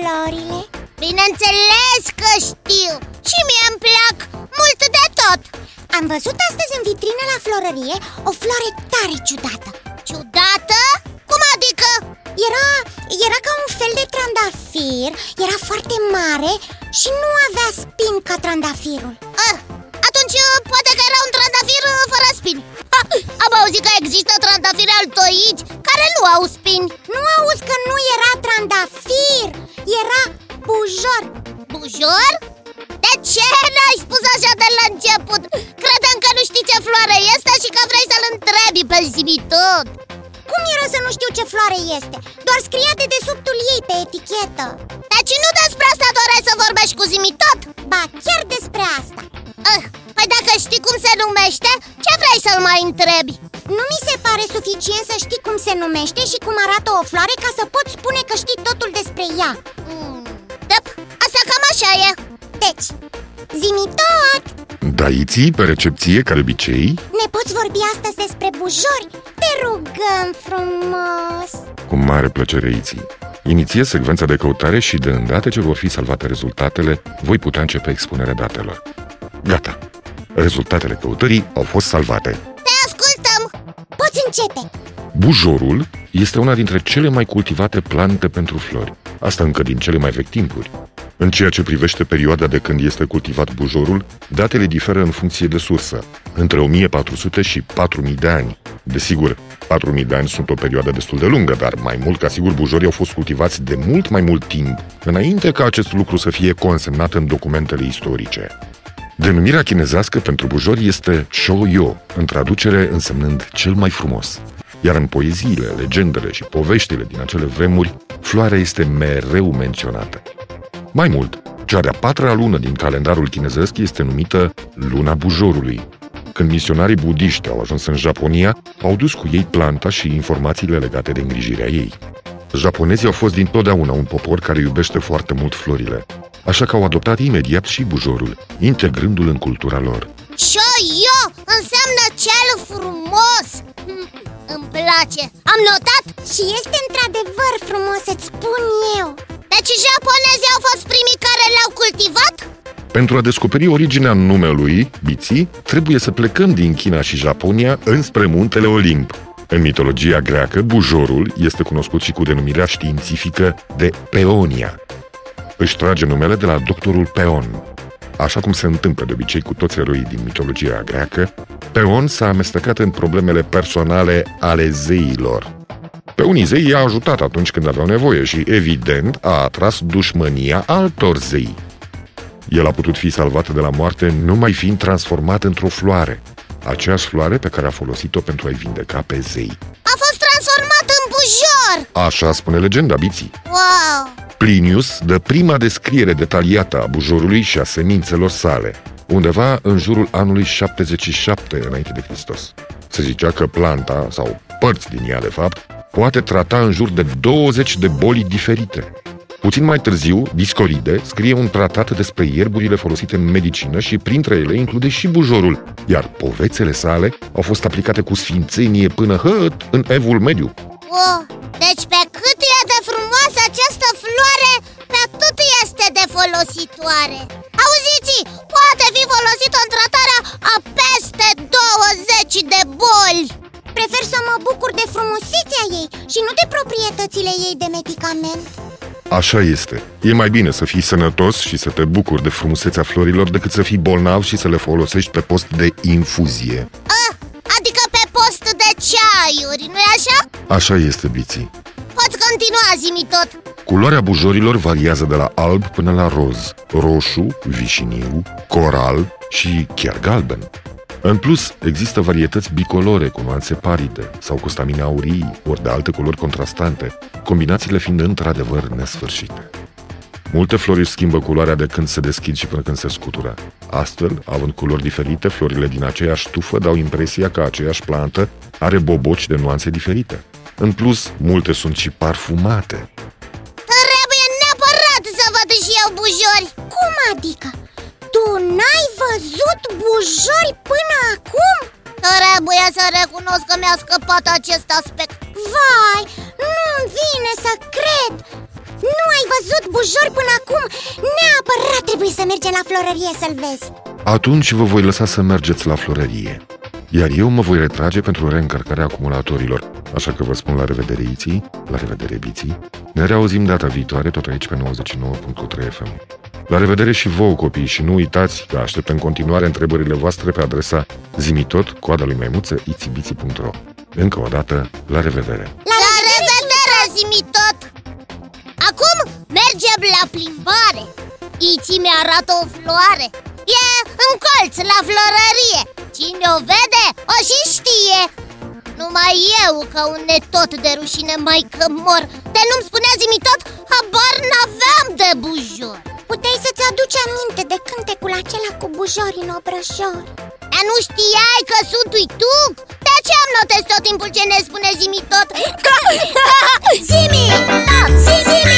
florile? Bineînțeles că știu. Și mie îmi plac mult de tot. Am văzut astăzi în vitrină la florărie o floare tare ciudată. Ciudată? Cum adică? Era, era ca un fel de trandafir, era foarte mare și nu avea spin ca trandafirul. Ah, Atunci poate că era un trandafir uh, fără spin. Ha, Am auzit că există trandafiri altoici care nu au spini Nu auzi că nu era trandafir, era bujor Bujor? De ce n-ai spus așa de la început? Credeam că nu știi ce floare este și că vrei să-l întrebi pe tot Cum era să nu știu ce floare este? Doar scria de desubtul ei pe etichetă Deci nu despre asta doreai să vorbești cu tot? Ba, chiar despre asta uh, Păi dacă știi cum se numește, ce vrei să-l mai întrebi? Nu mi se pare suficient să știi cum se numește și cum arată o floare ca să poți spune că știi totul despre ea mm, Dăp, asta cam așa e Deci, zi tot! Da, Iții, pe recepție, ca de obicei Ne poți vorbi astăzi despre bujori? Te rugăm frumos! Cu mare plăcere, Iții Inițiez secvența de căutare și de îndată ce vor fi salvate rezultatele, voi putea începe expunerea datelor. Gata! Rezultatele căutării au fost salvate. Te ascultăm! Poți începe! Bujorul este una dintre cele mai cultivate plante pentru flori. Asta încă din cele mai vechi timpuri. În ceea ce privește perioada de când este cultivat bujorul, datele diferă în funcție de sursă, între 1400 și 4000 de ani. Desigur, 4000 de ani sunt o perioadă destul de lungă, dar mai mult ca sigur bujorii au fost cultivați de mult mai mult timp, înainte ca acest lucru să fie consemnat în documentele istorice. Denumirea chinezească pentru bujori este Shouyo, în traducere însemnând cel mai frumos. Iar în poeziile, legendele și poveștile din acele vremuri, floarea este mereu menționată. Mai mult, cea de-a patra lună din calendarul chinezesc este numită Luna Bujorului. Când misionarii budiști au ajuns în Japonia, au dus cu ei planta și informațiile legate de îngrijirea ei. Japonezii au fost dintotdeauna un popor care iubește foarte mult florile, așa că au adoptat imediat și bujorul, integrându-l în cultura lor. Shoyo înseamnă cel frumos! Hm, îmi place! Am notat! Și este într-adevăr frumos, îți spun eu! Deci japonezii au fost Pentru a descoperi originea numelui, Biții, trebuie să plecăm din China și Japonia înspre muntele Olimp. În mitologia greacă, bujorul este cunoscut și cu denumirea științifică de Peonia. Își trage numele de la doctorul Peon. Așa cum se întâmplă de obicei cu toți eroii din mitologia greacă, Peon s-a amestecat în problemele personale ale zeilor. Pe unii zei i-a ajutat atunci când aveau nevoie și, evident, a atras dușmânia altor zei. El a putut fi salvat de la moarte numai fiind transformat într-o floare, aceeași floare pe care a folosit-o pentru a-i vindeca pe zei. A fost transformat în bujor! Așa spune legenda Biții. Wow! Plinius dă prima descriere detaliată a bujorului și a semințelor sale, undeva în jurul anului 77 înainte de Hristos. Se zicea că planta, sau părți din ea de fapt, poate trata în jur de 20 de boli diferite. Puțin mai târziu, Discoride scrie un tratat despre ierburile folosite în medicină și printre ele include și bujorul, iar povețele sale au fost aplicate cu sfințenie până hăt în evul mediu. Oh, deci pe cât e de frumoasă această floare, pe atât este de folositoare. Auziți, poate fi folosită în tratarea a peste 20 de boli. Prefer să mă bucur de frumusețea ei și nu de proprietățile ei de medicament Așa este. E mai bine să fii sănătos și să te bucuri de frumusețea florilor decât să fii bolnav și să le folosești pe post de infuzie. Ah, adică pe post de ceaiuri, nu-i așa? Așa este, Biții. Poți continua, zi tot Culoarea bujorilor variază de la alb până la roz, roșu, vișiniu, coral și chiar galben. În plus, există varietăți bicolore cu nuanțe paride sau cu stamine aurii, ori de alte culori contrastante, combinațiile fiind într-adevăr nesfârșite. Multe flori își schimbă culoarea de când se deschid și până când se scutură. Astfel, având culori diferite, florile din aceeași tufă dau impresia că aceeași plantă are boboci de nuanțe diferite. În plus, multe sunt și parfumate. Trebuie neapărat să văd și eu bujori Cum adică? Tu n-ai văzut bujori până acum? Trebuie să recunosc că mi-a scăpat acest aspect Vai, nu-mi vine să cred văzut bujor până acum Neapărat trebuie să mergem la florărie să-l vezi Atunci vă voi lăsa să mergeți la florărie iar eu mă voi retrage pentru reîncărcarea acumulatorilor. Așa că vă spun la revedere, Iții, la revedere, Biții. Ne reauzim data viitoare, tot aici pe 99.3 FM. La revedere și vouă, copii, și nu uitați că aștept în continuare întrebările voastre pe adresa zimitot, coada lui maimuță, itibiții.ro Încă o dată, la revedere! La, la revedere, zimitot! Acum mergem la plimbare. Iții mi-arată o floare. E în colț, la florărie. Cine o vede, o și știe. Numai eu, ca un netot de rușine mai că mor. De nu-mi spunea zimitot, habar n-aveam de bujor Puteai să-ți aduci aminte de cântecul acela cu bujori în obrăjor A, nu știai că sunt tu? De ce am notez tot timpul ce ne spune zimi tot? Zimi!